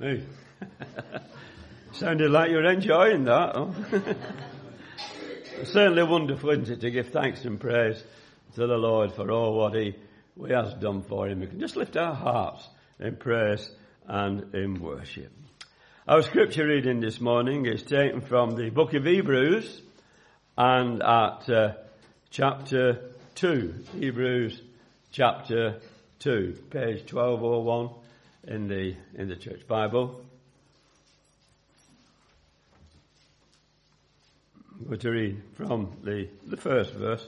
Hey. Sounded like you're enjoying that. Huh? Certainly wonderful, isn't it, to give thanks and praise to the Lord for all what He, he has done for Him. We can just lift our hearts in praise and in worship. Our scripture reading this morning is taken from the book of Hebrews and at uh, chapter 2. Hebrews chapter 2, page 1201 in the, in the church Bible. I'm going to read from the, the first verse.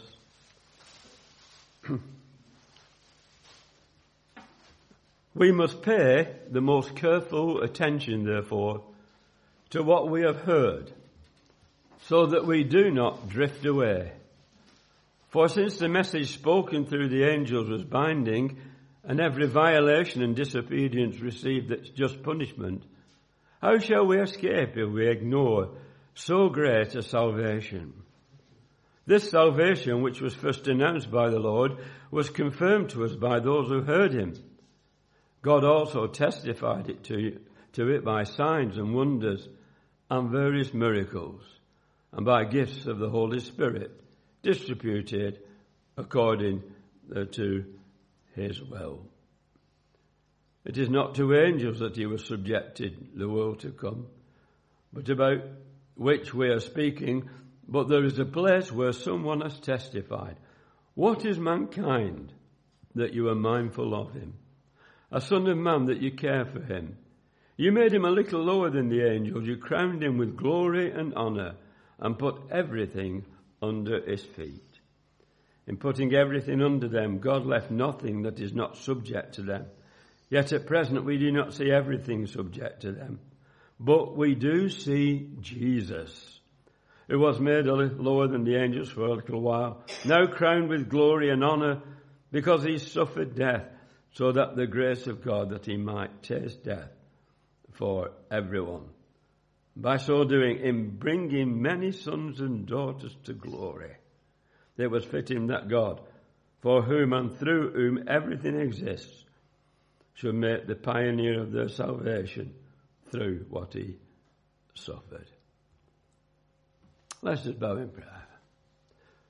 we must pay the most careful attention, therefore, to what we have heard, so that we do not drift away. For since the message spoken through the angels was binding, and every violation and disobedience received its just punishment, how shall we escape if we ignore so great a salvation? This salvation, which was first announced by the Lord, was confirmed to us by those who heard him. God also testified it to, to it by signs and wonders and various miracles and by gifts of the Holy Spirit distributed according uh, to his will. It is not to angels that he was subjected the world to come, but about which we are speaking, but there is a place where someone has testified. What is mankind that you are mindful of him? A son of man that you care for him. You made him a little lower than the angels. You crowned him with glory and honor and put everything under his feet. In putting everything under them, God left nothing that is not subject to them. Yet at present we do not see everything subject to them. But we do see Jesus, who was made a little lower than the angels for a little while, now crowned with glory and honor because he suffered death so that the grace of God that he might taste death for everyone. By so doing, in bringing many sons and daughters to glory it was fitting that God, for whom and through whom everything exists, should make the pioneer of their salvation through what he suffered. Let's just bow in prayer.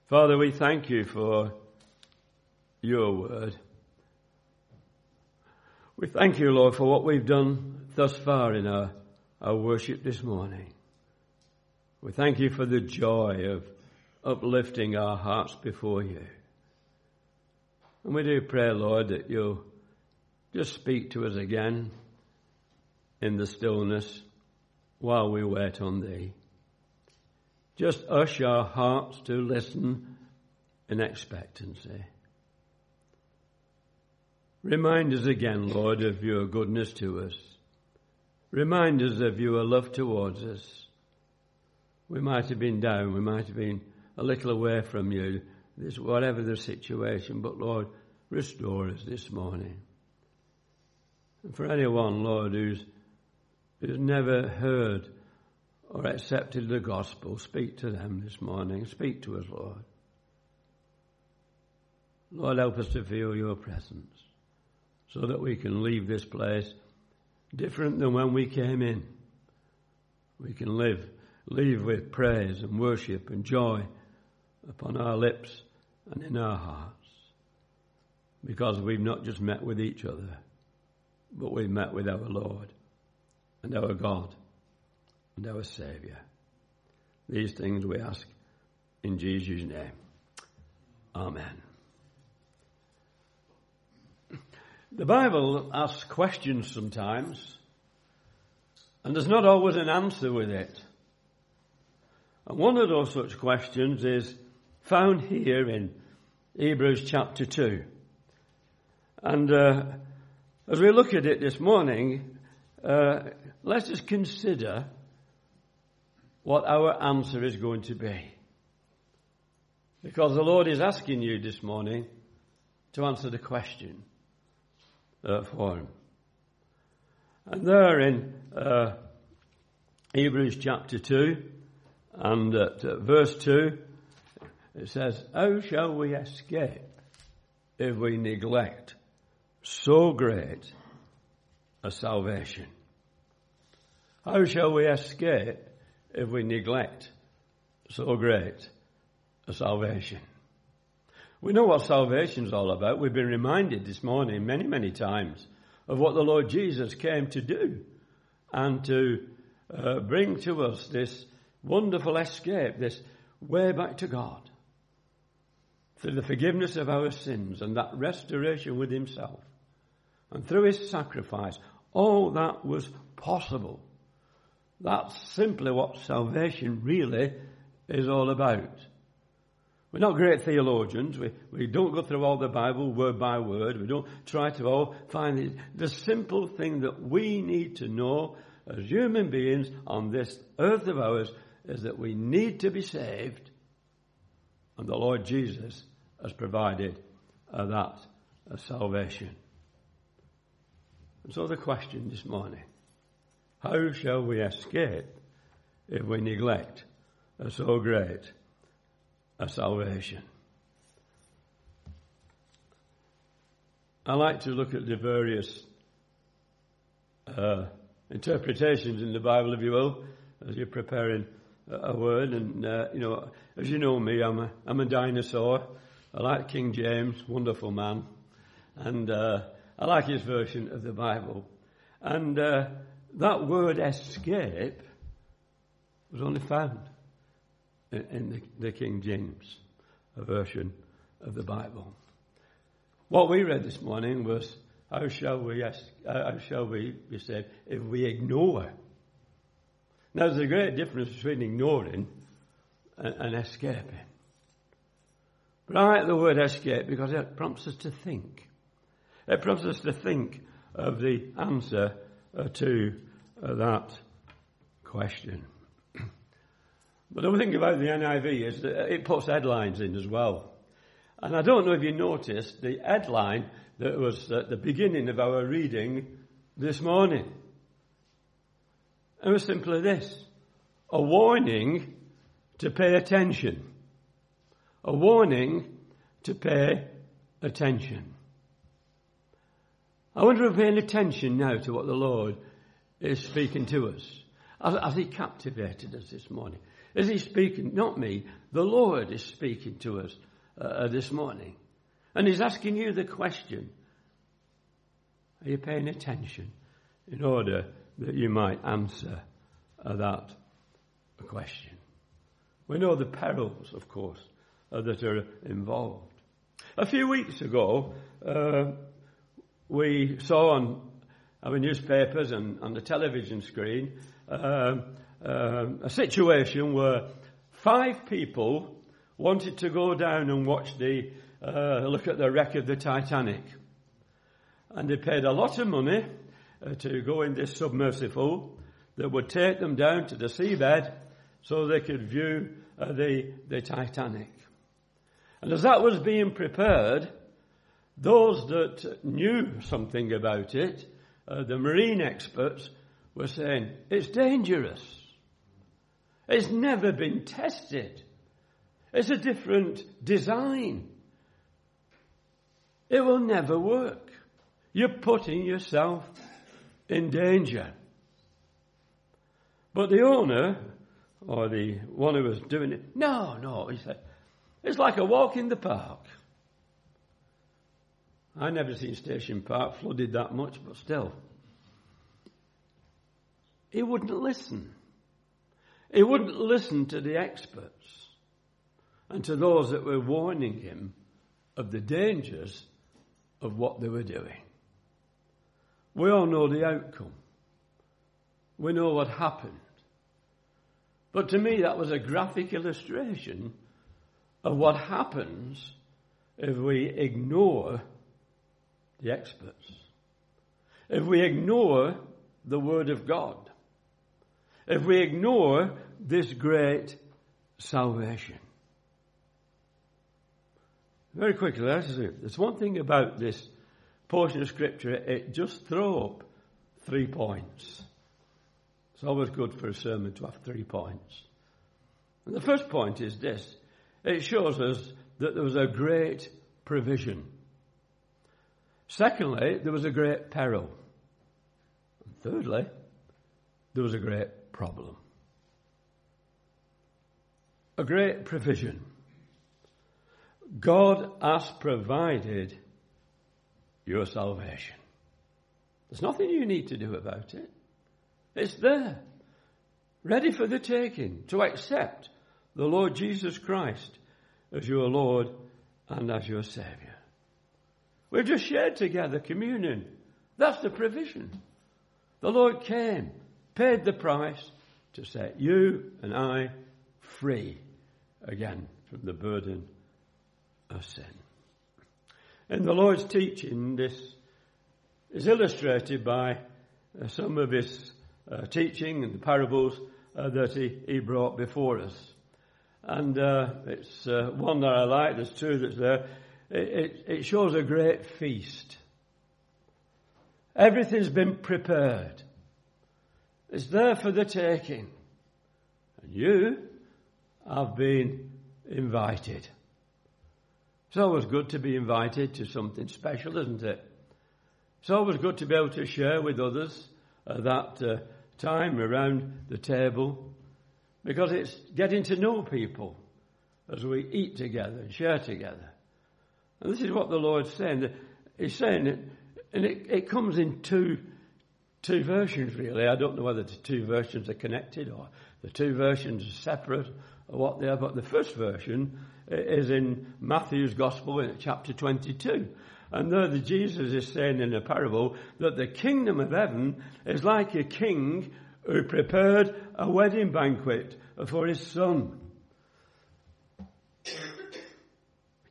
Father, we thank you for your word. We thank you, Lord, for what we've done thus far in our, our worship this morning. We thank you for the joy of uplifting our hearts before you. And we do pray, Lord, that you'll just speak to us again in the stillness while we wait on thee. Just usher our hearts to listen in expectancy. Remind us again, Lord, of your goodness to us. Remind us of your love towards us. We might have been down, we might have been a little away from you, this, whatever the situation, but Lord, restore us this morning. And for anyone, Lord, who's, who's never heard or accepted the gospel, speak to them this morning. Speak to us, Lord. Lord, help us to feel your presence so that we can leave this place different than when we came in. We can live, leave with praise and worship and joy upon our lips and in our hearts. Because we've not just met with each other, but we've met with our Lord and our God and our Saviour. These things we ask in Jesus' name. Amen. The Bible asks questions sometimes, and there's not always an answer with it. And one of those such questions is, found here in Hebrews chapter 2. And uh, as we look at it this morning, uh, let us consider what our answer is going to be. Because the Lord is asking you this morning to answer the question uh, for Him. And there in uh, Hebrews chapter 2 and at uh, verse 2, it says, How shall we escape if we neglect so great a salvation? How shall we escape if we neglect so great a salvation? We know what salvation is all about. We've been reminded this morning many, many times of what the Lord Jesus came to do and to uh, bring to us this wonderful escape, this way back to God through the forgiveness of our sins and that restoration with Himself. And through His sacrifice, all that was possible. That's simply what salvation really is all about. We're not great theologians. We, we don't go through all the Bible word by word. We don't try to all find the, the simple thing that we need to know as human beings on this earth of ours is that we need to be saved. And the Lord Jesus has provided uh, that uh, salvation. And so the question this morning, how shall we escape if we neglect a so great a salvation. I like to look at the various uh, interpretations in the Bible, if you will, as you're preparing a word. And, uh, you know, as you know me, I'm a, I'm a dinosaur. I like King James, wonderful man. And uh, I like his version of the Bible. And uh, that word escape was only found in the, the King James version of the Bible. What we read this morning was, how shall we, ask, how shall we be saved if we ignore? Now there's a great difference between ignoring and, and escaping. But I like the word escape because it prompts us to think. It prompts us to think of the answer uh, to uh, that question. But the thing about the NIV is that it puts headlines in as well. And I don't know if you noticed the headline that was at the beginning of our reading this morning. It was simply this. A warning to pay attention. A warning to pay attention. I wonder if we're paying attention now to what the Lord is speaking to us. Has, He captivated us this morning? Is he speaking? Not me. The Lord is speaking to us uh, this morning. And he's asking you the question Are you paying attention in order that you might answer uh, that question? We know the perils, of course, uh, that are involved. A few weeks ago, uh, we saw on our newspapers and on the television screen uh, um, a situation where five people wanted to go down and watch the uh, look at the wreck of the Titanic, and they paid a lot of money uh, to go in this submersible that would take them down to the seabed so they could view uh, the the Titanic. And as that was being prepared, those that knew something about it, uh, the marine experts, were saying it's dangerous. It's never been tested. It's a different design. It will never work. You're putting yourself in danger. But the owner, or the one who was doing it, no, no, he said, it's like a walk in the park. I never seen Station Park flooded that much, but still. He wouldn't listen. He wouldn't listen to the experts and to those that were warning him of the dangers of what they were doing. We all know the outcome. We know what happened. But to me, that was a graphic illustration of what happens if we ignore the experts. If we ignore the Word of God if we ignore this great salvation. Very quickly. There's one thing about this portion of Scripture, it just throws up three points. It's always good for a sermon to have three points. And the first point is this. It shows us that there was a great provision. Secondly, there was a great peril. Thirdly, there was a great problem. A great provision. God has provided your salvation. There's nothing you need to do about it. It's there, ready for the taking, to accept the Lord Jesus Christ as your Lord and as your Saviour. We've just shared together communion. That's the provision. The Lord came, paid the price to set you and I free again from the burden of sin. And the Lord's teaching, this is illustrated by uh, some of his uh, teaching and the parables uh, that he, he brought before us. And uh, it's uh, one that I like, there's two that's there. It, it, it shows a great feast. Everything's been prepared. It's there for the taking. And you have been invited. It's always good to be invited to something special, isn't it? It's always good to be able to share with others at that uh, time around the table because it's getting to know people as we eat together and share together. And this is what the Lord's saying. He's saying it, and it, it comes in two, two versions really. I don't know whether the two versions are connected or the two versions are separate or what they are, but the first version is in Matthew's Gospel in chapter 22. And there the Jesus is saying in a parable that the kingdom of heaven is like a king who prepared a wedding banquet for his son.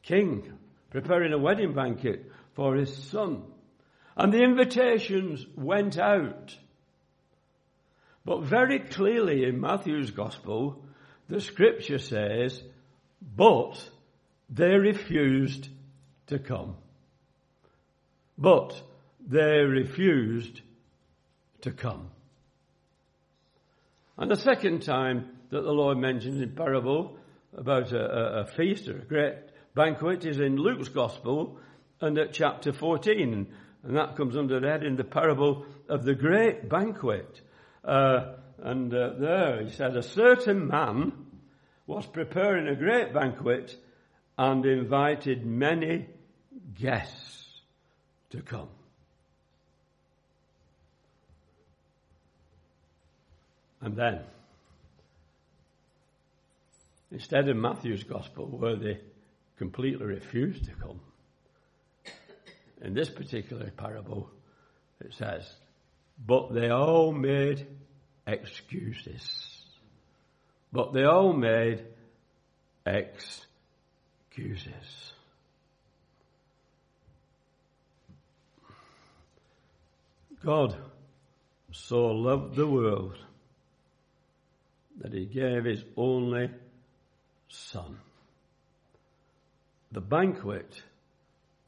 King preparing a wedding banquet for his son. And the invitations went out. But very clearly in Matthew's gospel, the scripture says, but they refused to come. But they refused to come. And the second time that the Lord mentions in parable about a, a, a feast or a great banquet is in Luke's Gospel and at chapter 14. And that comes under the head in the parable of the great banquet. Uh, and uh, there he said, a certain man was preparing a great banquet and invited many guests to come. And then, instead of Matthew's gospel, where they completely refused to come, in this particular parable, it says, but they all made excuses. But they all made excuses. God so loved the world that he gave his only son. The banquet,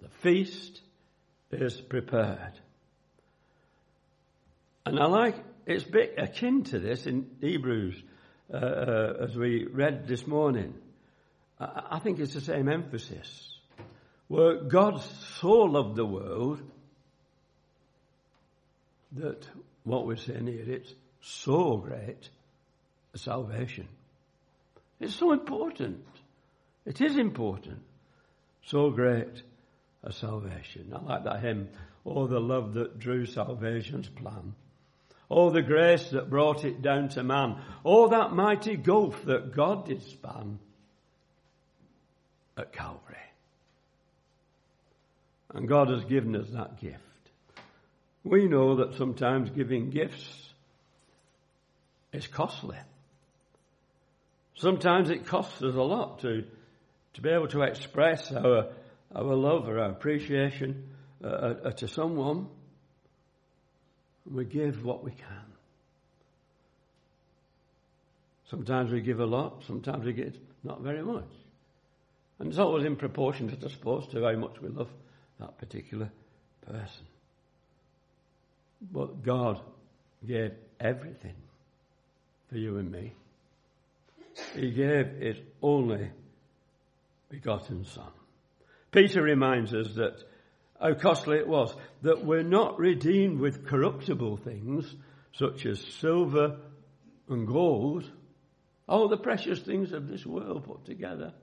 the feast is prepared. And I like, it's a bit akin to this in Hebrews, uh, uh, as we read this morning. I, I think it's the same emphasis. Where God so loved the world that what we're saying here, it's so great salvation. It's so important. It is important. So great a salvation. I like that hymn. Oh, the love that drew salvation's plan. Oh, the grace that brought it down to man. Oh, that mighty gulf that God did span at Calvary. And God has given us that gift. We know that sometimes giving gifts is costly. Sometimes it costs us a lot to, to be able to express our, our love or our appreciation uh, uh, to someone. We give what we can. Sometimes we give a lot, sometimes we get not very much. And it's always in proportion, I suppose, to how much we love that particular person. But God gave everything for you and me. He gave his only begotten Son. Peter reminds us that how costly it was that we're not redeemed with corruptible things, such as silver and gold, all the precious things of this world put together.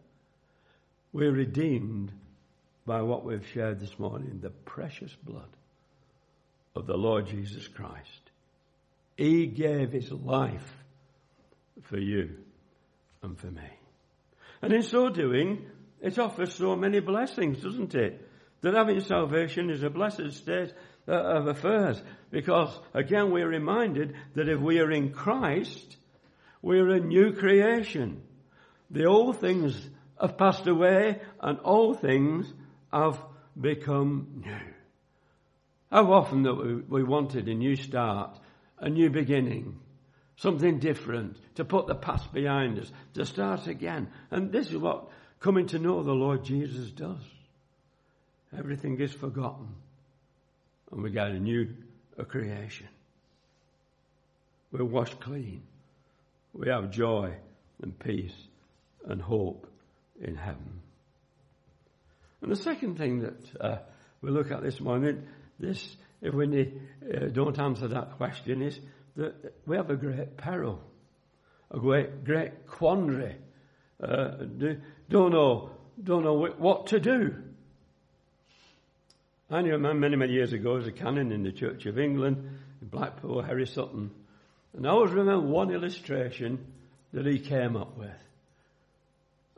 We're redeemed by what we've shared this morning, the precious blood of the Lord Jesus Christ. He gave his life for you and for me. And in so doing, it offers so many blessings, doesn't it? That having salvation is a blessed state uh, of affairs. Because, again, we're reminded that if we are in Christ, we're a new creation. The old things have passed away and all things have become new. How often that we, we wanted a new start, a new beginning, something different, to put the past behind us, to start again. And this is what coming to know the Lord Jesus does. Everything is forgotten, and we get a new creation. We're washed clean. We have joy and peace and hope in heaven. And the second thing that uh, we look at this morning, this, if we need, uh, don't answer that question, is that we have a great peril, a great, great quandary. Uh, don't know, don't know what to do. I knew a man many, many years ago as a canon in the Church of England, in Blackpool, Harry Sutton. And I always remember one illustration that he came up with.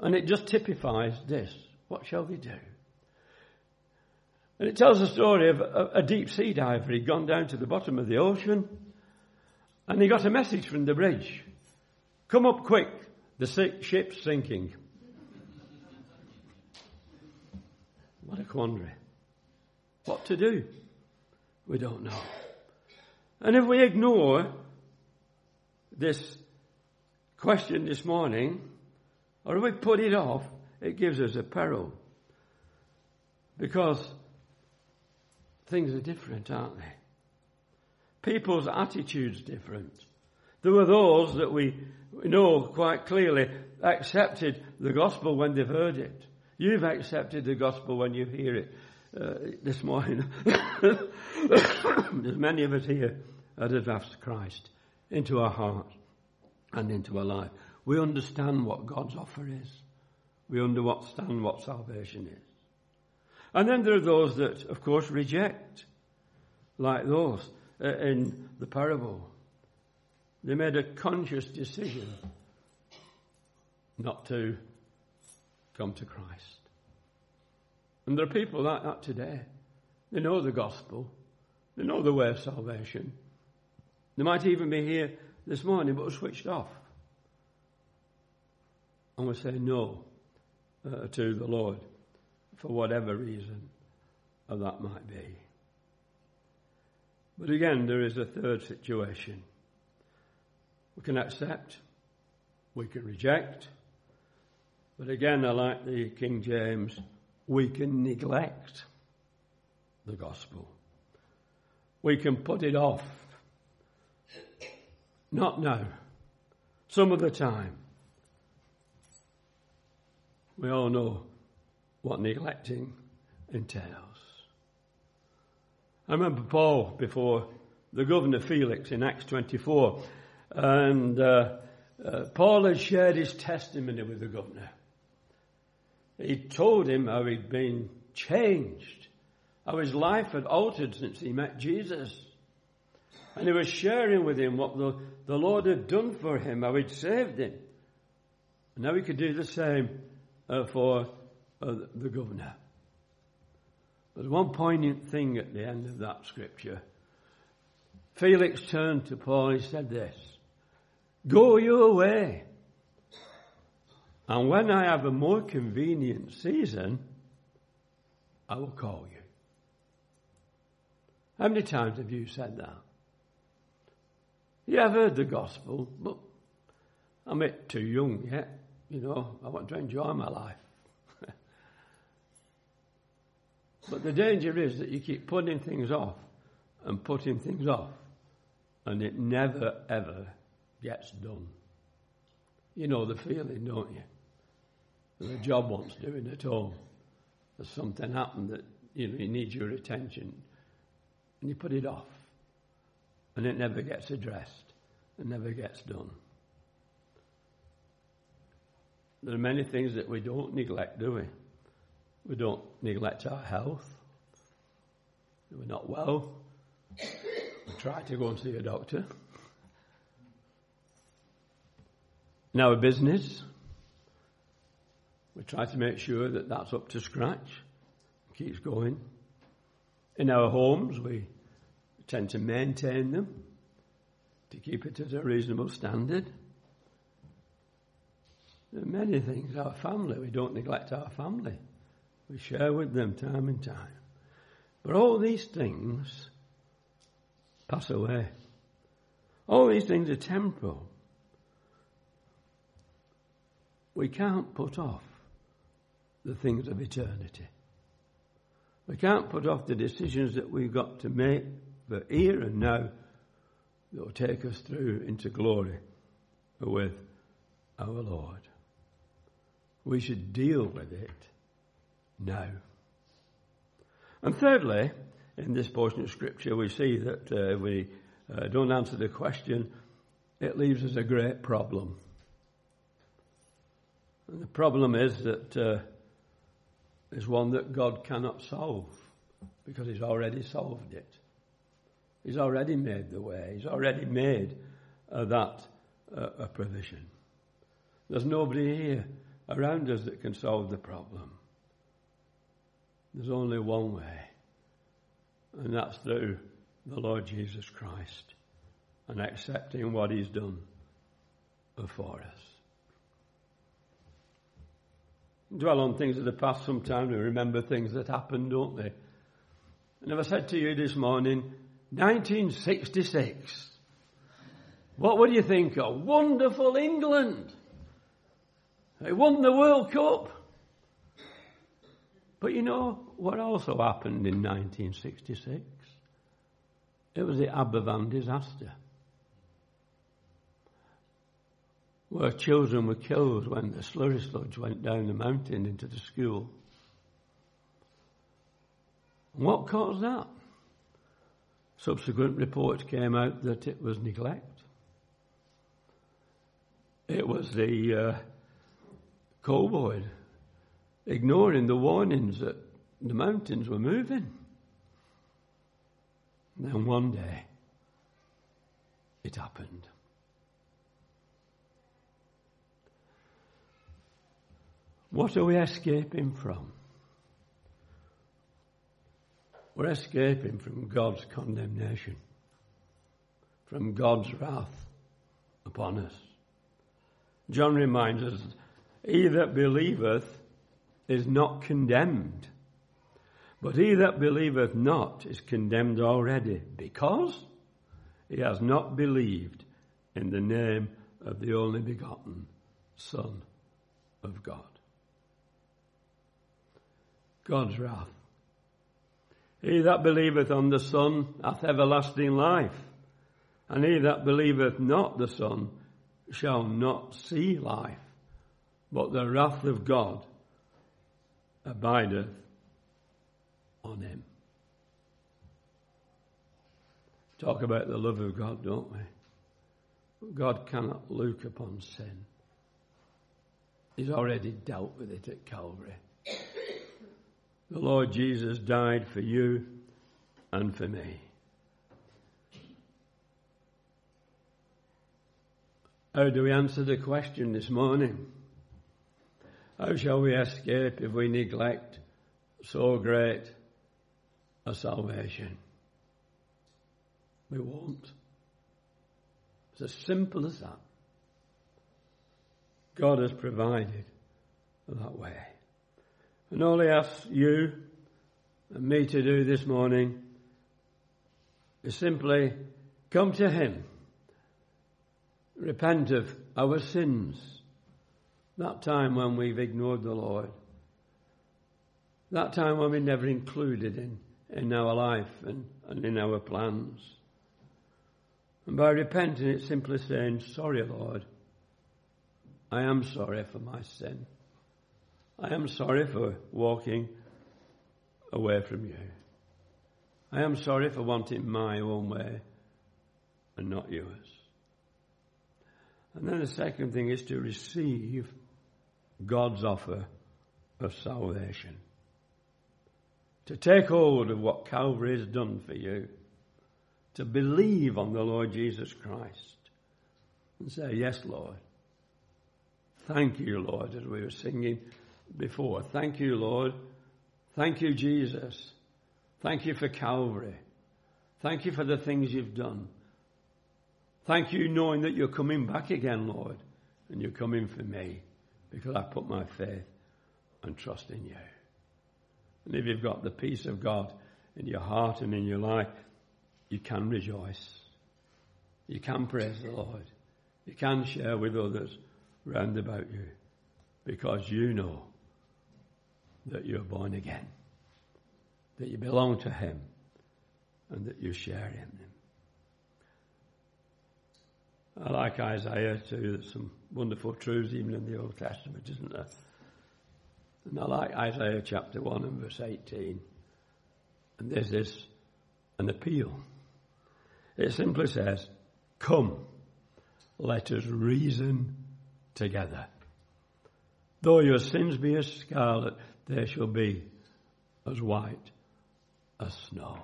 And it just typifies this. What shall we do? And it tells the story of a, a deep sea diver. He'd gone down to the bottom of the ocean and he got a message from the bridge. Come up quick, the ship's sinking. What a quandary. What to do? We don't know. And if we ignore this question this morning, or if we put it off, it gives us a peril. Because things are different, aren't they? People's attitudes different. There were those that we know quite clearly accepted the gospel when they've heard it. You've accepted the gospel when you hear it uh, this morning. There's many of us here that have asked Christ into our heart and into our life. We understand what God's offer is. We understand what salvation is. And then there are those that, of course, reject, like those in the parable. They made a conscious decision not to come to Christ. And there are people like that today. They know the gospel. They know the way of salvation. They might even be here this morning but switched off. And we say no uh, to the Lord for whatever reason that might be. But again, there is a third situation. We can accept, we can reject, but again, I like the King James, we can neglect the gospel. We can put it off. Not now. Some of the time. We all know what neglecting entails. I remember Paul before the governor Felix in Acts 24, and uh, uh, Paul had shared his testimony with the governor. He told him how he'd been changed, how his life had altered since he met Jesus. And he was sharing with him what the, the Lord had done for him, how he'd saved him. And now he could do the same uh, for uh, the governor. There's one poignant thing at the end of that scripture. Felix turned to Paul and he said this, Go your way. And when I have a more convenient season, I will call you. How many times have you said that? Yeah, I've heard the gospel, but I'm a bit too young yet. You know, I want to enjoy my life. But the danger is that you keep putting things off and putting things off, and it never ever gets done. You know the feeling, don't you? The job wants doing at home. There's something happened that you know, needs your attention, and you put it off. and it never gets addressed, it never gets done. There are many things that we don't neglect, do we? We don't neglect our health. We're not well. We try to go and see a doctor. In our business, we try to make sure that that's up to scratch, keeps going. In our homes, we tend to maintain them to keep it at a reasonable standard. There are many things. Our family, we don't neglect our family. We share with them time and time. But all these things pass away. All these things are temporal. We can't put off the things of eternity. We can't put off the decisions that we've got to make for here and now that will take us through into glory with our Lord. We should deal with it now. And thirdly, in this portion of Scripture, we see that uh, we uh, don't answer the question, it leaves us a great problem. And the problem is that uh, is one that God cannot solve because He's already solved it. He's already made the way. He's already made uh, that uh, a provision. There's nobody here around us that can solve the problem. There's only one way, and that's through the Lord Jesus Christ and accepting what He's done for us. Dwell on things of the past sometimes, we remember things that happened, don't they? And if I said to you this morning, 1966, what would you think of? Wonderful England! They won the World Cup. But you know what also happened in 1966? It was the Aberfan disaster. Where children were killed when the slurry sludge went down the mountain into the school. what caused that? Subsequent reports came out that it was neglect. It was the uh, ignoring the warnings that the mountains were moving. And then one day, it happened. What are we escaping from? We're escaping from God's condemnation, from God's wrath upon us. John reminds us he that believeth is not condemned. But he that believeth not is condemned already, because he has not believed in the name of the only begotten Son of God. God's wrath. He that believeth on the Son hath everlasting life, and he that believeth not the Son shall not see life, but the wrath of God abideth on him. Talk about the love of God, don't we? God cannot look upon sin. He's already dealt with it at Calvary. The Lord Jesus died for you and for me. How do we answer the question this morning? How shall we escape if we neglect so great a salvation? We won't. It's as simple as that. God has provided that way. And all He asks you and me to do this morning is simply come to Him, repent of our sins that time when we've ignored the Lord. That time when we never included in, in our life and, and in our plans. And by repenting, it's simply saying, Sorry, Lord. I am sorry for my sin. I am sorry for walking away from you. I am sorry for wanting my own way and not yours. And then the second thing is to receive God's offer of salvation. To take hold of what Calvary has done for you. To believe on the Lord Jesus Christ. And say, Yes, Lord. Thank you, Lord, as we were singing before. Thank you, Lord. Thank you, Jesus. Thank you for Calvary. Thank you for the things you've done. Thank you knowing that you're coming back again, Lord, and you're coming for me because I put my faith and trust in you. And if you've got the peace of God in your heart and in your life, you can rejoice. You can praise the Lord. You can share with others round about you because you know that you're born again, that you belong to Him, and that you share in Him. I like Isaiah too. Some wonderful truths even in the Old Testament, isn't there? And I like Isaiah chapter 1 and verse 18. And there's this an appeal. It simply says, Come, let us reason together. Though your sins be as scarlet, they shall be as white as snow.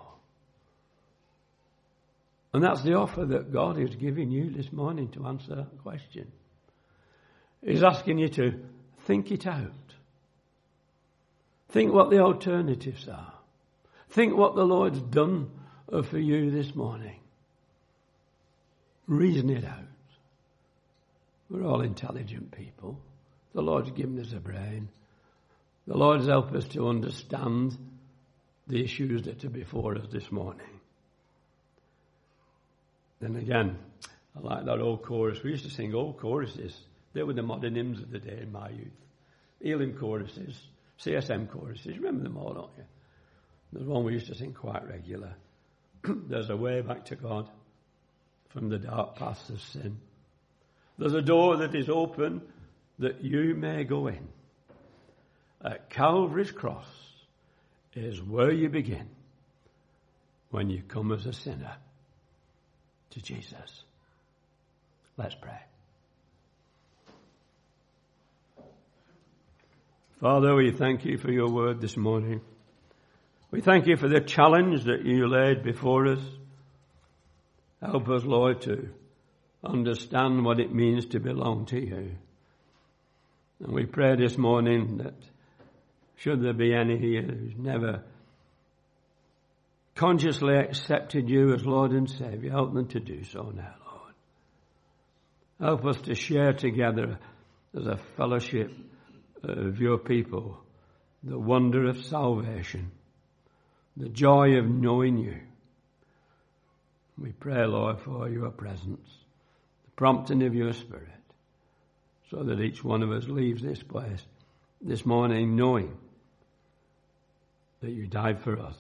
And that's the offer that God is giving you this morning to answer that question. He's asking you to think it out. Think what the alternatives are. Think what the Lord's done uh, for you this morning. Reason it out. We're all intelligent people. The Lord's given us a brain. The Lord's helped us to understand the issues that are before us this morning. Then again, I like that old chorus. We used to sing old choruses. They were the modern hymns of the day in my youth. Elim choruses, CSM choruses. Remember them all, don't you? There's one we used to sing quite regular. There's a way back to God from the dark paths of sin. There's a door that is open that you may go in. At Calvary's cross is where you begin when you come as a sinner to Jesus. Let's pray. Father, we thank you for your word this morning. We thank you for the challenge that you laid before us. Help us, Lord, to understand what it means to belong to you. And we pray this morning that should there be any here who's never consciously accepted you as Lord and Savior, help them to do so now, Lord. Help us to share together as a fellowship of your people the wonder of salvation, the joy of knowing you. We pray, Lord, for your presence, the prompting of your Spirit, so that each one of us leaves this place this morning knowing that you died for us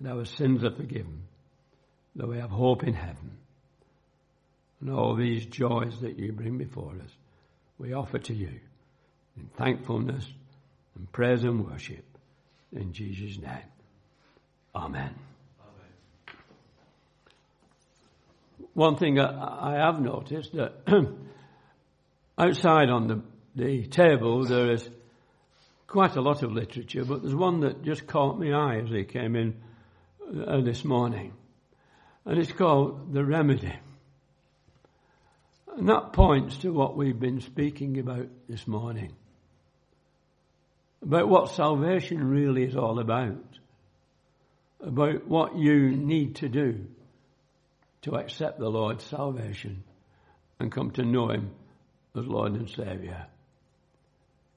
that our sins are forgiven, that we have hope in heaven. And all these joys that you bring before us, we offer to you in thankfulness and praise and worship in Jesus' name. Amen. Amen. One thing I have noticed that outside on the, the table there is quite a lot of literature, but there's one that just caught my eye as he came in uh, this morning. And it's called The Remedy. And that points to what we've been speaking about this morning. About what salvation really is all about. About what you need to do to accept the Lord's salvation and come to know Him as Lord and Saviour.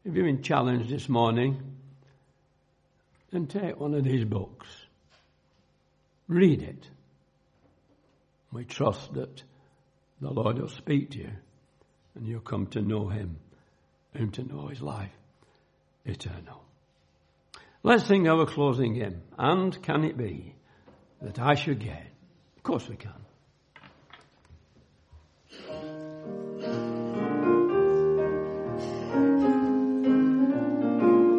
If you've been challenged this morning, then take one of these books Read it. We trust that the Lord will speak to you and you'll come to know Him and to know His life eternal. Let's sing our closing hymn. And can it be that I should get? Of course we can.